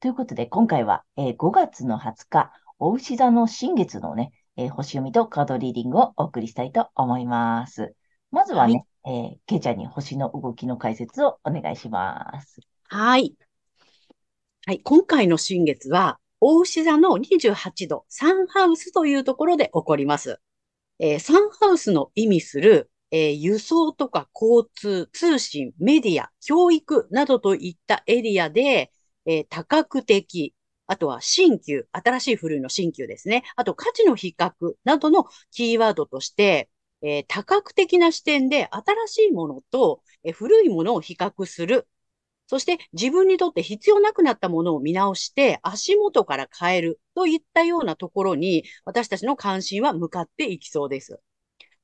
ということで、今回は、えー、5月の20日、お牛座の新月のね、えー、星読みとカードリーディングをお送りしたいと思います。まずはね、えー、ケイちゃんに星の動きの解説をお願いします。はい。はい。今回の新月は、大牛座の28度、サンハウスというところで起こります。えー、サンハウスの意味する、えー、輸送とか交通、通信、メディア、教育などといったエリアで、えー、多角的、あとは新旧、新しい古いの新旧ですね。あと価値の比較などのキーワードとして、えー、多角的な視点で新しいものと、えー、古いものを比較する。そして自分にとって必要なくなったものを見直して足元から変えるといったようなところに私たちの関心は向かっていきそうです。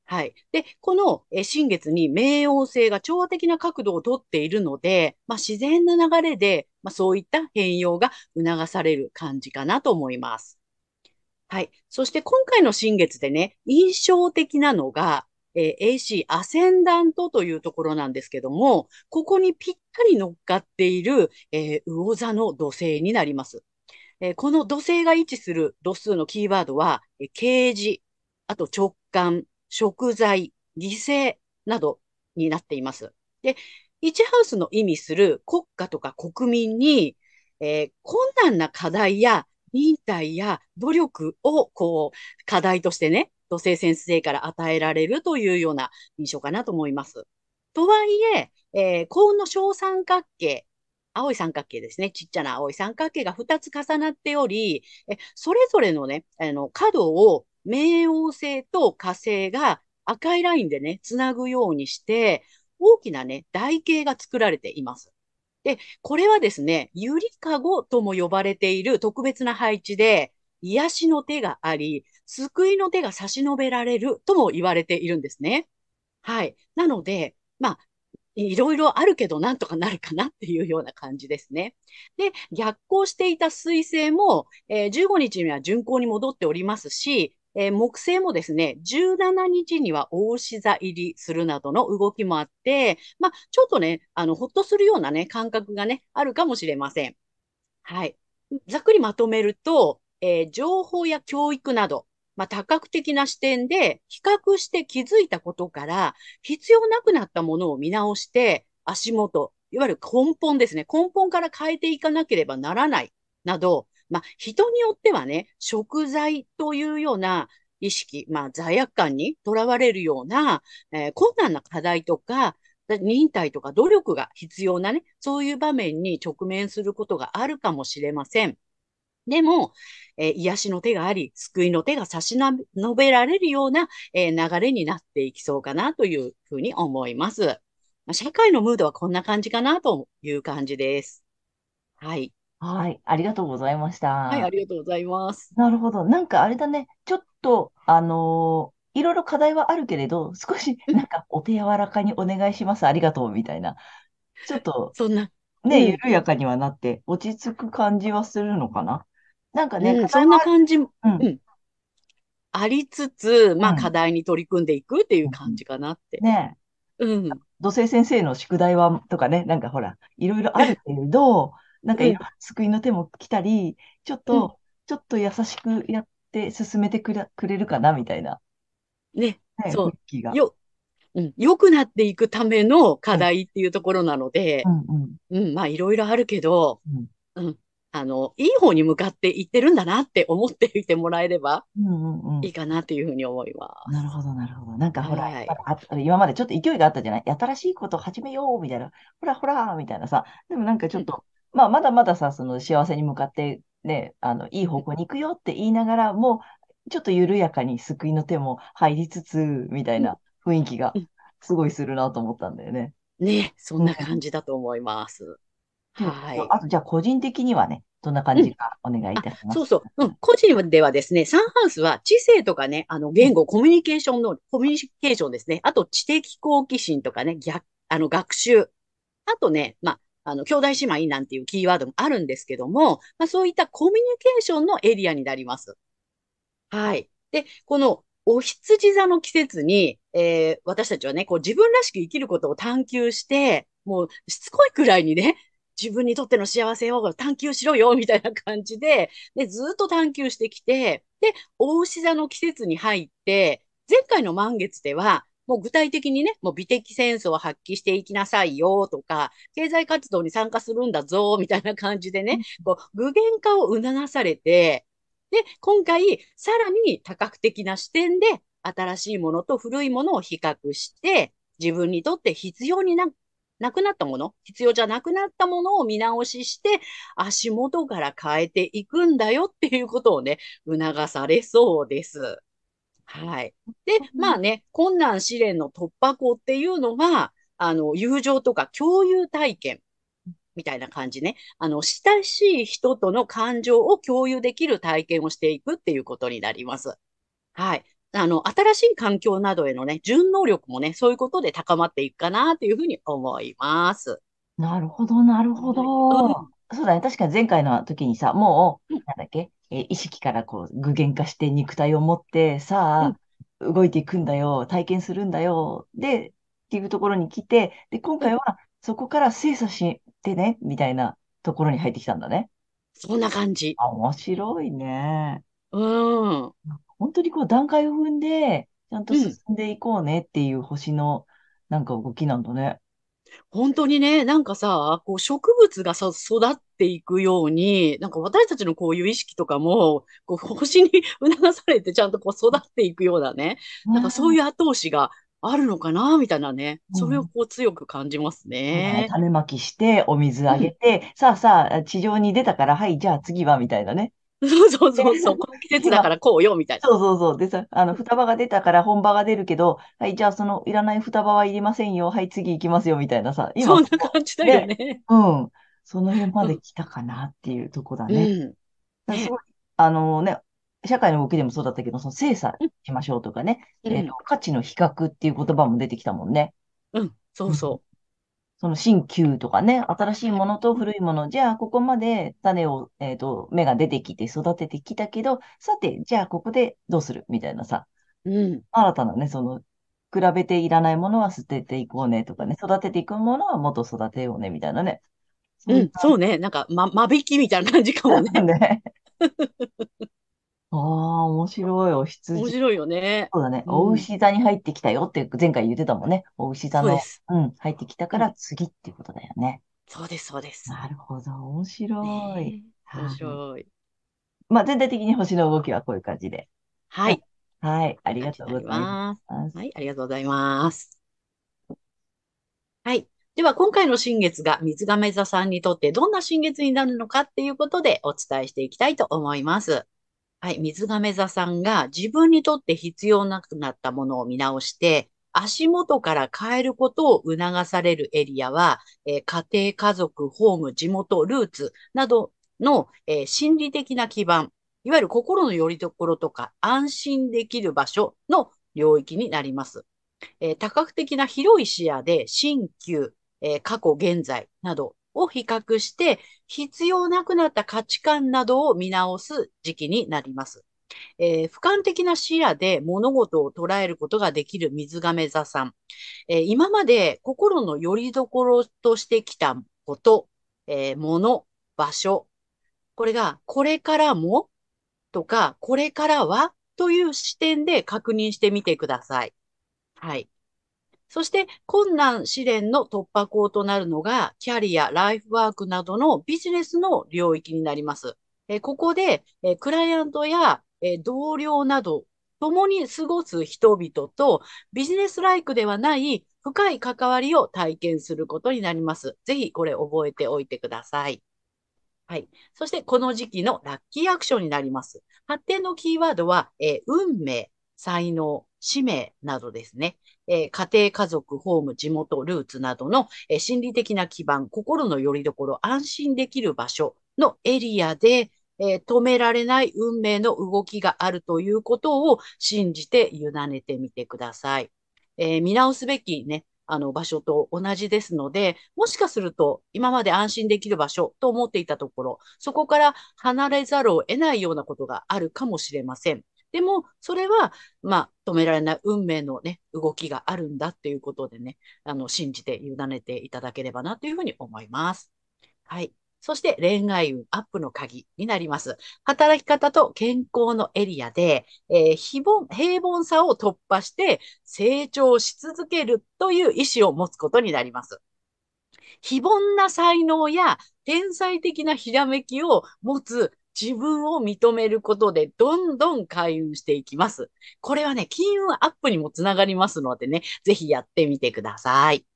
はい。で、この新月に冥王星が調和的な角度をとっているので、まあ、自然な流れで、まあ、そういった変容が促される感じかなと思います。はい。そして今回の新月でね、印象的なのが、えー、AC アセンダントというところなんですけども、ここにぴったり乗っかっている、えー、魚座の土星になります。えー、この土星が位置する度数のキーワードは、えー、啓示、あと直感、食材、犠牲などになっています。で、1ハウスの意味する国家とか国民に、えー、困難な課題や忍耐や努力を、こう、課題としてね、土星先生から与えられるというような印象かなと思います。とはいえ、えー、幸運の小三角形、青い三角形ですね。ちっちゃな青い三角形が2つ重なっており、えそれぞれのね、あの、角を冥王星と火星が赤いラインでね、つなぐようにして、大きなね、台形が作られています。で、これはですね、ゆりかごとも呼ばれている特別な配置で、癒しの手があり、救いの手が差し伸べられるとも言われているんですね。はい。なので、まあ、いろいろあるけどなんとかなるかなっていうような感じですね。で、逆行していた水星も、えー、15日には巡行に戻っておりますし、えー、木星もですね、17日には大志座入りするなどの動きもあって、まあ、ちょっとね、あの、ほっとするようなね、感覚がね、あるかもしれません。はい。ざっくりまとめると、えー、情報や教育など、まあ、多角的な視点で比較して気づいたことから、必要なくなったものを見直して、足元、いわゆる根本ですね。根本から変えていかなければならない、など、まあ、人によってはね、食材というような意識、まあ、罪悪感にとらわれるような、えー、困難な課題とか、忍耐とか努力が必要なね、そういう場面に直面することがあるかもしれません。でも、えー、癒しの手があり、救いの手が差し伸べられるような、えー、流れになっていきそうかなというふうに思います。ま社会のムードはこんな感じかなという感じです。はい。はい。ありがとうございましはい、ありがとうございます。なるほど。なんかあれだね。ちょっと、あのーいろいろ課題はあるけれど、少しなんかお手柔らかにお願いします。ありがとうみたいな。ちょっとそんな、ね、うん緩やかにはなって落ち着く感じはするのかな？なんかね、うん、そんな感じ、うん、うん。ありつつ、まあ課題に取り組んでいくっていう感じかなって。ねうん。土星先生の宿題は、とかね、なんかほら、いろいろあるけれど、なんか、救いの手も来たり、ちょっと、ちょっと優しくやって進めてくれくれるかな、みたいな。ね、ねそう。よ、うん、良くなっていくための課題っていうところなので、うん、うん、うん、まあいろいろあるけど、うん、うん、あの、いい方に向かっていってるんだなって思っていてもらえればうんうんうん。いいかなっていうふうに思いまなるほど、なるほど。なんかほら、はい今までちょっと勢いがあったじゃない？新しいこと始めようみたいな。ほらほらみたいなさ。でもなんかちょっと、まあまだまださ、その幸せに向かってね、あの、いい方向に行くよって言いながら、もうちょっと緩やかに救いの手も入りつつ、みたいな雰囲気がうんすごいするなと思ったんだよね。す。ね、そんな感じだと思います。はい。あと、じゃあ個人的にはね、どんな感じかお願いいたします。そうそう。うん。個人ではですね、サンハウスは知性とかね、あの、言語、コミュニケーションの、コミュニケーションですね。あと、知的好奇心とかね、逆、あの、学習。あとね、まあ、あの、兄弟姉妹なんていうキーワードもあるんですけども、まあ、そういったコミュニケーションのエリアになります。はい。で、この、お羊座の季節に、えー私たちはね、こう自分らしく生きることを探求して、もうしつこいくらいにね、自分にとっての幸せを探求しろよ、みたいな感じで、で、ずっと探求してきて、で、大牛座の季節に入って、前回の満月では、もう具体的にね、もう美的センスを発揮していきなさいよとか、経済活動に参加するんだぞ、みたいな感じでね、こう具現化を促されて、で、今回、さらに多角的な視点で、新しいものと古いものを比較して、自分にとって必要にな、なくなったもの、必要じゃなくなったものを見直しして、足元から変えていくんだよっていうことをね、促されそうです。はい。で、まあね、困難試練の突破口っていうのは、あの、友情とか共有体験みたいな感じね。あの、親しい人との感情を共有できる体験をしていくっていうことになります。はい。あの、新しい環境などへのね、順応力もね、そういうことで高まっていくかなっていうふうに思います。なるほど、なるほど。うんそうだね。確かに前回の時にさ、もう、うんなんだっけ、えー意識からこう具現化して肉体を持って、さあ、動いていくんだよ、体験するんだよ、で、っていうところに来て、で、今回はそこから精査してね、みたいなところに入ってきたんだね。そんな感じ。あ、面白いね。うん。本当にこう段階を踏んで、ちゃんとうん進んでいこうねっていう星のなんか動きなんだね。本当にね、なんかさ、こう植物がさ、育っていくように、なんか私たちのこういう意識とかも、こう星に促されてちゃんとこう育っていくようなね、なんかそういいう後押しがあるのかな、みたいなね、うんそれをこう強く感じますね。種まきして、お水あげて、さあさあ、地上に出たから、はい、じゃあ次は、みたいなね。そうそうそうそう、この季節だからこうよ、みたいな。そうそうそう。でさ、あの、双葉が出たから本葉が出るけど、はい、じゃあそのいらない双葉はいりませんよ。はい、次行きますよ、みたいなさ。今そん、な感じだよね。うん。その辺まで来たかなっていうとこだうね。ん。だあのね、社会の動きでもそうだったけど、その精査しましょうとかね、うんえっと、価値の比較っていう言葉も出てきたもんね。うん、そうそその新旧とかね、新しいものと古いもの、じゃあここまで種を、えっと、芽が出てきて育ててきたけど、さて、じゃあここでどうするみたいなさ、う。うん。新たなね、その、比べていらないものは捨てていこうねとかね、育てていくものはもっと育てようねみたいなね。うん、そうね。なんか、ま、間引きみたいな感じかもね。ね。ああ、面白い。お面羊。白いよね。そうだね。うんお牛座に入ってきたよって前回言ってたもんね。お牛座のそうで、す。うん、入ってきたから次っていうことだよね。そうです、そうです。なるほど。面白い。ねえ面白い。まあ、全体的に星の動きはこういう感じで。はい。はい。あありがとうございまます。す。はい、ありがとうございます。はい。では、今回の新月が水亀座さんにとってどんな新月になるのかっていうことでお伝えしていきたいと思います。はい。水亀座さんが自分にとって必要なくなったものを見直して、足元から変えることを促されるエリアは、えー家庭、家族、ホーム、地元、ルーツなどの、えー心理的な基盤、いわゆる心の拠り所とか安心できる場所の領域になります。えー多角的な広い視野で新旧、え過去、現在などを比較して必要なくなった価値観などを見直す時期になります。えー俯瞰的な視野で物事を捉えることができる水亀座さん。えー今まで心の拠り所としてきたこと、えー物、場所、これがこれからもとか、これからはという視点で確認してみてください。はい。そして困難試練の突破口となるのが、キャリア、ライフワークなどのビジネスの領域になります。えここで、えクライアントや、え同僚など、共に過ごす人々とビジネスライクではない深い関わりを体験することになります。ぜひこれ覚えておいてください。はい。そしてこの時期のラッキーアクションになります。発展のキーワードは、え、運命、才能、使命などですね。えー、家庭、家族、ホーム、地元、ルーツなどの、えー、心理的な基盤、心の拠り所、安心できる場所のエリアで、えー、止められない運命の動きがあるということを信じて委ねてみてください。え見直すべきね、あの場所と同じですので、もしかすると今まで安心できる場所と思っていたところ、そこから離れざるを得ないようなことがあるかもしれません。でも、それは、まあ、止められない運命のね、動きがあるんだっていうことでね、あの、信じて委ねていただければなというふうに思います。はい。そして恋愛運アップの鍵になります。働き方と健康のエリアで、えー、非凡、平凡さを突破して成長し続けるという意思を持つことになります。非凡な才能や天才的なひらめきを持つ自分を認めることでどんどん開運していきます。これはね、金運アップにもつながりますのでね、ぜひやってみてください。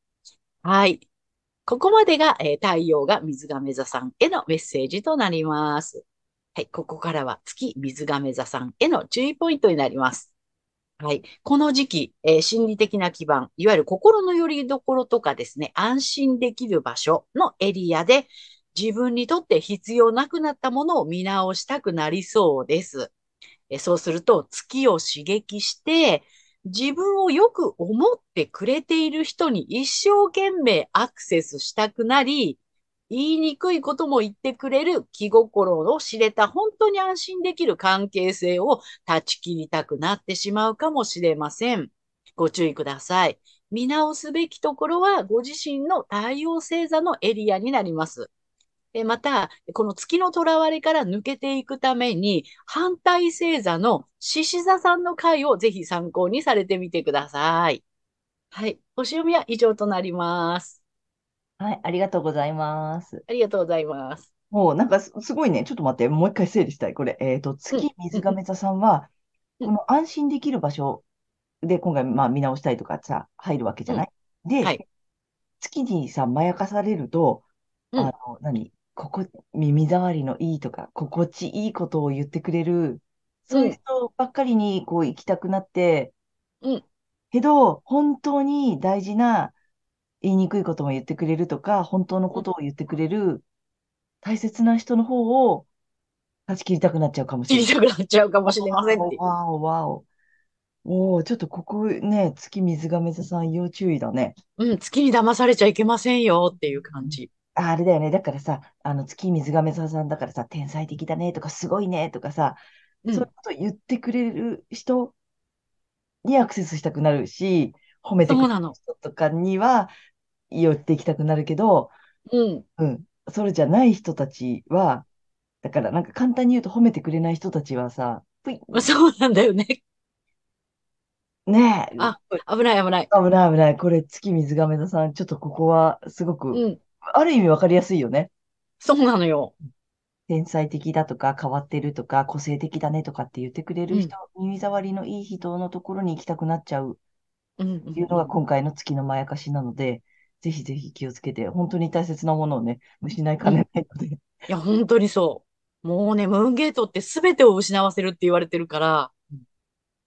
はい。ここまでが、えー、太陽が水亀座さんへのメッセージとなります。はい。ここからは月水亀座さんへの注意ポイントになります。はい。この時期、えー、心理的な基盤、いわゆる心の拠り所とかですね、安心できる場所のエリアで、自分にとって必要なくなったものを見直したくなりそうです。えそうすると、月を刺激して、自分をよく思ってくれている人に一生懸命アクセスしたくなり、言いにくいことも言ってくれる気心を知れた本当に安心できる関係性を断ち切りたくなってしまうかもしれません。ご注意ください。見直すべきところはご自身の太陽星座のエリアになります。また、この月の囚われから抜けていくために、反対星座の獅子座さんの回をぜひ参考にされてみてください。はい。星読みは以上となります。はい、ありがとうございます。ありがとうございます。もうなんかすごいね、ちょっと待って、もう一回整理したい。これ、えっ、ー、と、月水亀座さんは、この安心できる場所で今回、まあ見直したいとかさ、入るわけじゃない、うん、で、はい、月にさ、まやかされると、あの、何？ここ、耳障りのいいとか、心地いいことを言ってくれる、そういう人ばっかりにこう行きたくなって、うん。けど、本当に大事な、言いにくいことも言ってくれるとか、本当のことを言ってくれる、大切な人の方を断ち切りたくなっちゃうかもしれない。切りたくなっちゃうかもしれませんって。わお、わお。おお、ちょっとここね、月水亀座さん要注意だね。うん、月に騙されちゃいけませんよっていう感じ。あれだよね。だからさ、あの、月水亀座さんだからさ、天才的だねとか、すごいねとかさ、そういうこと言ってくれる人にアクセスしたくなるし、褒めてくれる人とかには寄っていきたくなるけど、うん。うん。それじゃない人たちは、だからなんか簡単に言うと褒めてくれない人たちはさ、そうなんだよね。ねえ。あ、危ない危ない。危ない危ない。これ、月水亀座さん、ちょっとここはすごく、うん、ある意味わかりやすいよね。そうなのよ。天才的だとか、変わってるとか、個性的だねとかって言ってくれる人、うん、耳障りのいい人のところに行きたくなっちゃうっていうのが今回の月のまやかしなので、ぜひぜひ気をつけて、本当に大切なものをね、失いかねないので、うん。いや、本当にそう。もうね、ムーンゲートって全てを失わせるって言われてるから。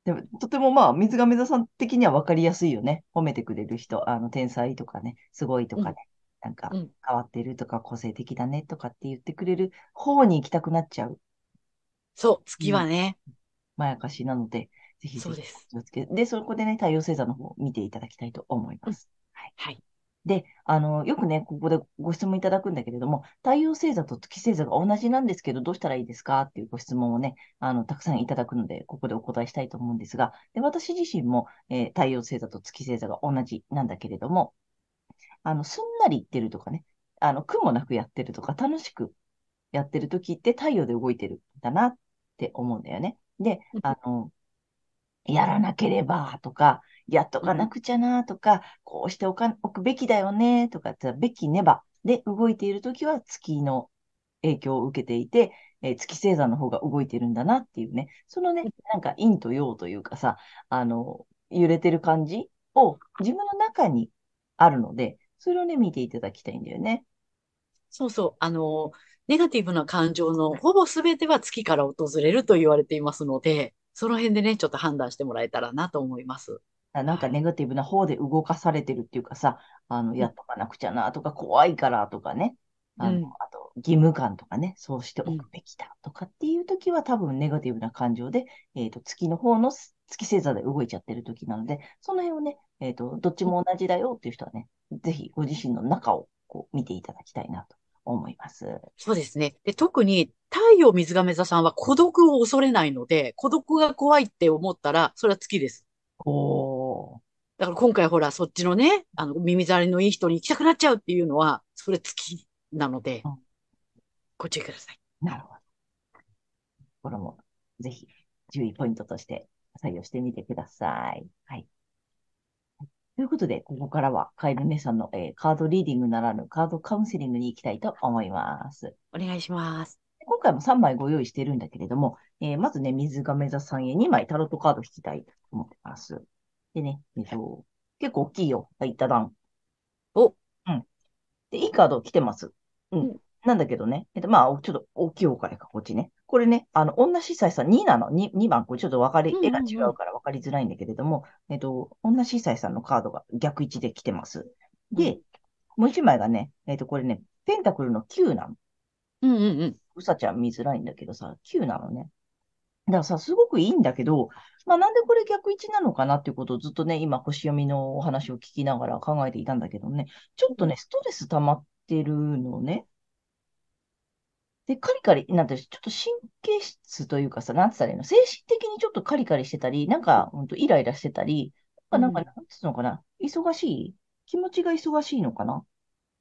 でも、とてもまあ、水亀座さん的には分かりやすいよね。褒めてくれる人、あの、天才とかね、すごいとかね。なんか変わってるとか個性的だねとかって言ってくれる方に行きたくなっちゃう。そう、月はね。まやかしなので、ぜひそうです。気をつけで、そこでね、太陽星座の方を見ていただきたいと思います。はい。はい。で、あの、よくね、ここでご質問いただくんだけれども、太陽星座と月星座が同じなんですけど、どうしたらいいですかっていうご質問をね、あの、たくさんいただくので、ここでお答えしたいと思うんですが、で私自身も、えー、太陽星座と月星座が同じなんだけれども、あの、すんなり言ってるとかね、あの、苦もなくやってるとか、楽しくやってる時って太陽で動いてるんだなって思うんだよね。で、あの、やらなければとか、やっとかなくちゃなとか、こうしておか、おくべきだよねとかって、べきねば。で動いているときは月の影響を受けていて、えー月星座の方が動いてるんだなっていうね、そのね、なんか陰と陽というかさ、あの、揺れてる感じを自分の中にあるので、それをね、見ていただきたいんだよね。そうそう。あの、ネガティブな感情のほぼ全ては月から訪れると言われていますので、その辺でね、ちょっと判断してもらえたらなと思います。あなんかはい。ネガティブな方で動かされてるっていうかさ、あの、うん、やっとかなくちゃなとか、怖いからとかね、あの、うん、あと、義務感とかね、そうしてうん。おくべきだとかっていう時は多分ネガティブな感情で、えっと、月の方のす月星座で動いちゃってる時なので、その辺をね、えっと、どっちも同じだよっていう人はね、ぜひご自身の中をこう見ていただきたいなと思います。そうですね。で、特に太陽水亀座さんは孤独を恐れないので、孤独が怖いって思ったら、それは月です。おー。だから今回ほら、そっちのね、あの、耳障りのいい人に行きたくなっちゃうっていうのは、それ月なので、うんご注意ください。なるほど。これもぜひ注意ポイントとして採用してみてください。はい。ということで、ここからはカエル姉さんの、えーカードリーディングならぬカードカウンセリングに行きたいと思います。お願いします。今回も3枚ご用意しているんだけれども、えーまずね、水亀座さんへ2枚タロットカード引きたいと思ってます。でね、えっと、結構大きいよ。はい、ダダン。お、うん。で、いいカード来てます。う。うんん、なんだけどね。えっと、まあ、ちょっと大きい方からか、こっちね。これね、あの、女司祭さん2なの？2、2番、これちょっと分かり、うん、絵が違うから分かりづらいんだけれども、えっと、女司祭さんのカードが逆位置で来てます。うん、で、もう1枚がね、えっと、これね、ペンタクルの9なの。うん、うん、うん。うさちゃん見づらいんだけどさ、9なのね。だからさ、すごくいいんだけど、まあなんでこれ逆位置なのかなっていうことをずっとね、今星読みのお話を聞きながら考えていたんだけどね、ちょっとね、ストレス溜まってるのね。で、カリカリ、なんて、ちょっと神経質というかさ、なんつったらいいの、精神的にちょっとカリカリしてたり、なんか、ほんとイライラしてたり、なんか、うん、なんつうのかな、忙しい気持ちが忙しいのかな？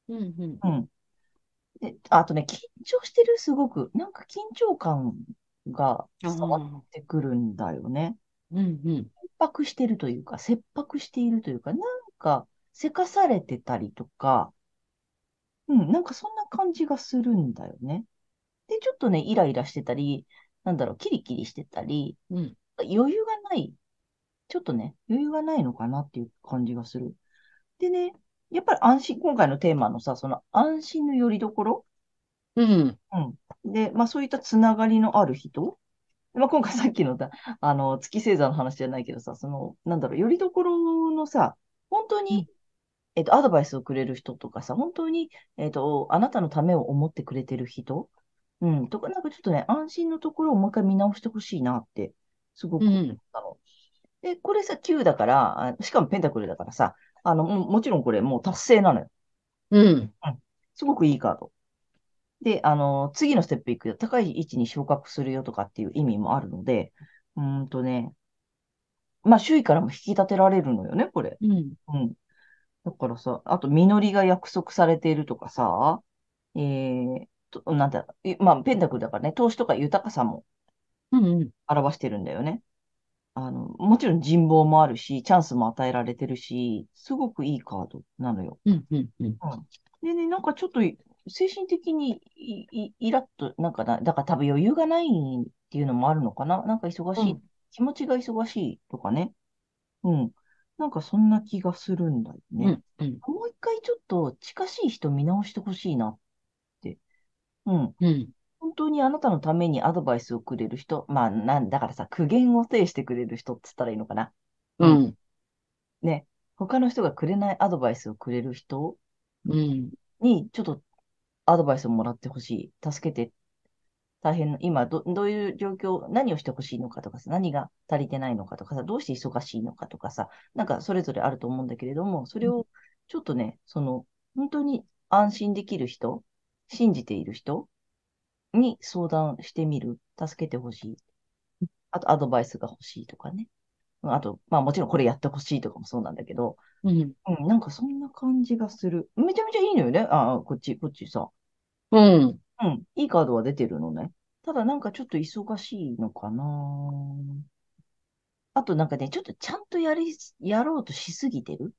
うん、うん。うん。で、あとね、緊張してる、すごく。なんか緊張感があ伝わっあ、てくるんだよね。うん、うん。切迫してるというか、切迫しているというか、なんか、せかされてたりとか、うん、なんかそんな感じがするんだよね。で、ちょっとね、イライラしてたり、なんだろう、キリキリしてたり、うん、余裕がない。ちょっとね、余裕がないのかなっていう感じがする。でね、やっぱり安心、今回のテーマのさ、その安心の拠り所？うん、うん。で、まあそういったつながりのある人？まあ今回さっきのだ、あの、月星座の話じゃないけどさ、その、なんだろう、拠り所のさ、本当うん、に、えっと、アドバイスをくれる人とかさ、本当に、えっと、あなたのためを思ってくれてる人うん、とか、なんかちょっとね、安心のところをもう一回見直してほしいなって、すごく思っうん、たの。で、これさ、9だから、あしかもペンタクルだからさ、あの、ももちろんこれもう達成なのよ。うん、うん。すごくいいカード。で、あの、次のステップ行くよ。高い位置に昇格するよとかっていう意味もあるので、うーんとね、まあ、周囲からも引き立てられるのよね、これ。うん、うん。だからさ、あと、実りが約束されているとかさ、えーと、なんまあ、ペンタクルだからね、投資とか豊かさもうん、うん、表してるんだよね。あの、もちろん人望もあるし、チャンスも与えられてるし、すごくいいカードなのよ。うん、うん、うん。うん。でね、なんかちょっとい精神的にいいイラッと、なんかな、だから多分余裕がないっていうのもあるのかな。なんか忙しい、うん気持ちが忙しいとかね。うん。なんかそんな気がするんだよね。うん、うん、もう一回ちょっと近しい人見直してほしいなって。うん。うん、本当にあなたのためにアドバイスをくれる人。まあ、なんだからさ、苦言を呈してくれる人って言ったらいいのかな。ううん。ん、ね。他の人がくれないアドバイスをくれる人うん、に、ちょっとアドバイスをもらってほしい。助けて。大変な、今ど、どういう状況、何をしてほしいのかとかさ、何が足りてないのかとかさ、どうして忙しいのかとかさ、なんかそれぞれあると思うんだけれども、それをちょっとね、その、本当に安心できる人、信じている人に相談してみる。助けてほしい。あと、アドバイスが欲しいとかね。うんあと、まあもちろんこれやってほしいとかもそうなんだけど、うん、うん、なんかそんな感じがする。めちゃめちゃいいのよね。ああ、こっち、こっちさ。うん。うん、いいカードは出てるのね。ただなんかちょっと忙しいのかな。あとなんかね、ちょっとちゃんとやり、やろうとしすぎてる。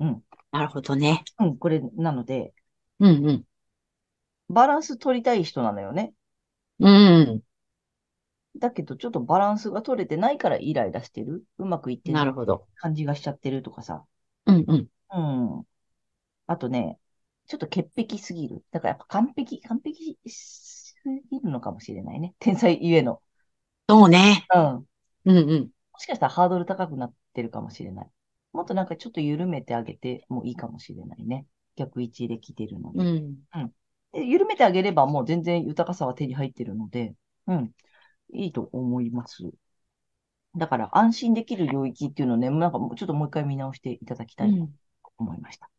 うん。なるほどね。うん、これなので、うんうん。バランス取りたい人なのよね。うん。だけど、ちょっとバランスが取れてないからイライラしてる。うまくいってなるほど。感じがしちゃってるとかさ。うんうん。うん。あとね、ちょっと潔癖すぎる。だからやっぱ完璧、完璧すぎるのかもしれないね。天才ゆえの。そうね。うん。もうんうん。しかしたらハードル高くなってるかもしれない。もっとなんかちょっと緩めてあげてもいいかもしれないね。逆位置で来てるので。うん。で緩めてあげればもう全然豊かさは手に入ってるので、うん。いいと思います。だから安心できる領域っていうのをね、なんかもうちょっともう一回見直していただきたいなと思いました。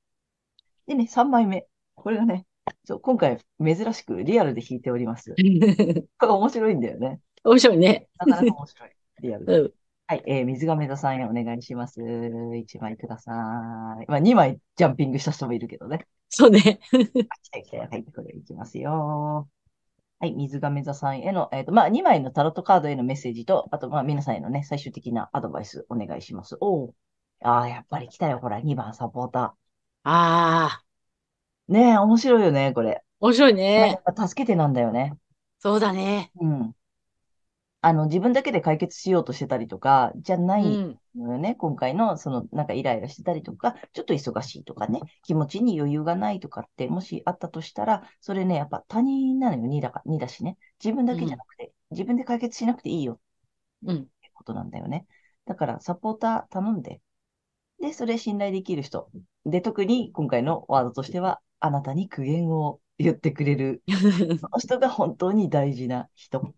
でね、3枚目。これがね、そう今回珍しくリアルで弾いております。これ面白いんだよね。面白いね。なかなか面白い。リアルで。うん。はい、えー、水亀座さんへお願いします。1枚ください。まあ、2枚ジャンピングした人もいるけどね。そうね。あ来た来た。はい、これいきますよ。はい、水亀座さんへの、えっ、と、まあ、2枚のタロットカードへのメッセージと、あと、まあ、皆さんへのね、最終的なアドバイスお願いします。おお。ああ、やっぱり来たよ、ほら、2番サポータああ、ー。ねえ、面白いよね、これ。面白いね。助けてなんだよね。そうだね。うん。あの、自分だけで解決しようとしてたりとか、じゃないうん。のよね。今回の、その、なんかイライラしてたりとか、ちょっと忙しいとかね、気持ちに余裕がないとかって、もしあったとしたら、それね、やっぱ他人なのよ、2だか、2だしね。自分だけじゃなくて、自分で解決しなくていいようん。ってことなんだよね。だから、サポーター頼んで、で、それ信頼できる人。で、特に今回のワードとしては、あなたに苦言を言ってくれる、その人が本当に大事な人。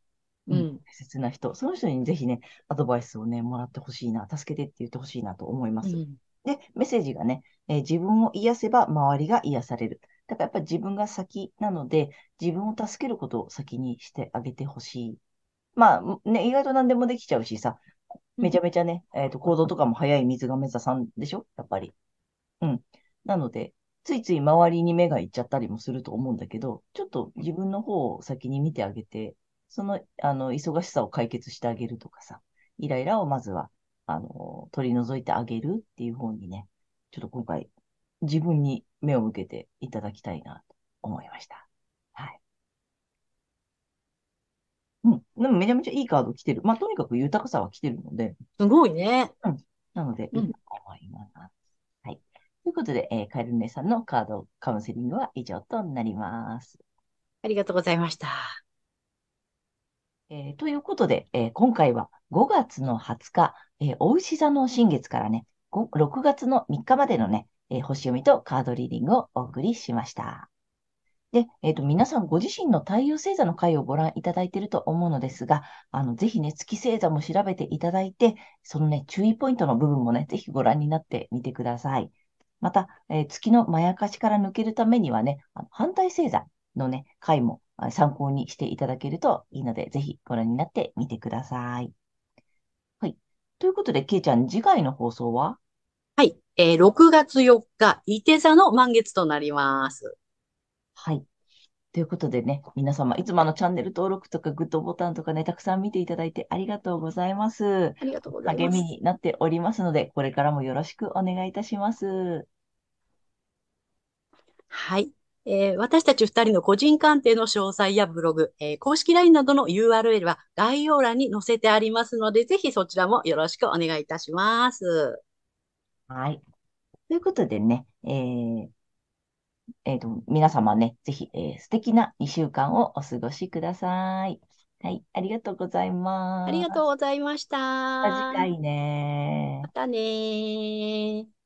ううんん。大切な人。その人にぜひね、アドバイスをね、もらってほしいな、助けてって言ってほしいなと思います。うん。で、メッセージがね、えー自分を癒せば周りが癒される。だからやっぱり自分が先なので、自分を助けることを先にしてあげてほしい。まあ、ね、意外と何でもできちゃうしさ、めちゃめちゃね、えっと、行動とかも早い水亀座さんでしょ？やっぱり。うん。なので、ついつい周りに目がいっちゃったりもすると思うんだけど、ちょっと自分の方を先に見てあげて、その、あの、忙しさを解決してあげるとかさ、イライラをまずは、あの、取り除いてあげるっていう方にね、ちょっと今回、自分に目を向けていただきたいなと思いました。はい。うん。でもめちゃめちゃいいカード来てる。まあ、とにかく豊かさは来てるので、すごいね。なので、うんいいと思います。はい。ということで、えーカエル姉さんのカードカウンセリングは以上となります。ありがとうございました。えーということで、えー今回は5月の20日、えー、お牛座の新月からね、6月の3日までのね、えー星読みとカードリーディングをお送りしました。で、えっと、皆さんご自身の太陽星座の回をご覧いただいていると思うのですが、あの、ぜひね、月星座も調べていただいて、そのね、注意ポイントの部分もね、ぜひご覧になってみてください。また、えー月のまやかしから抜けるためにはね、あの反対星座のね、回も参考にしていただけるといいので、ぜひご覧になってみてください。はい。ということで、けいちゃん、次回の放送は？はい。えー6月4日、伊手座の満月となります。はい。ということでね、皆様、いつもあのチャンネル登録とかグッドボタンとかね、たくさん見ていただいてありがとうございます。ありがとうござい励ます。みになっておりますので、これからもよろしくお願いいたします。はい。えー私たち二人の個人鑑定の詳細やブログ、えー公式 LINE などの URL は概要欄に載せてありますので、ぜひそちらもよろしくお願いいたします。はい。ということでね、えーえーと、皆様ね、ぜひ、えー素敵な2週間をお過ごしください。はい、ありがとうございます。ありがとうございました。また次回ねまたねー。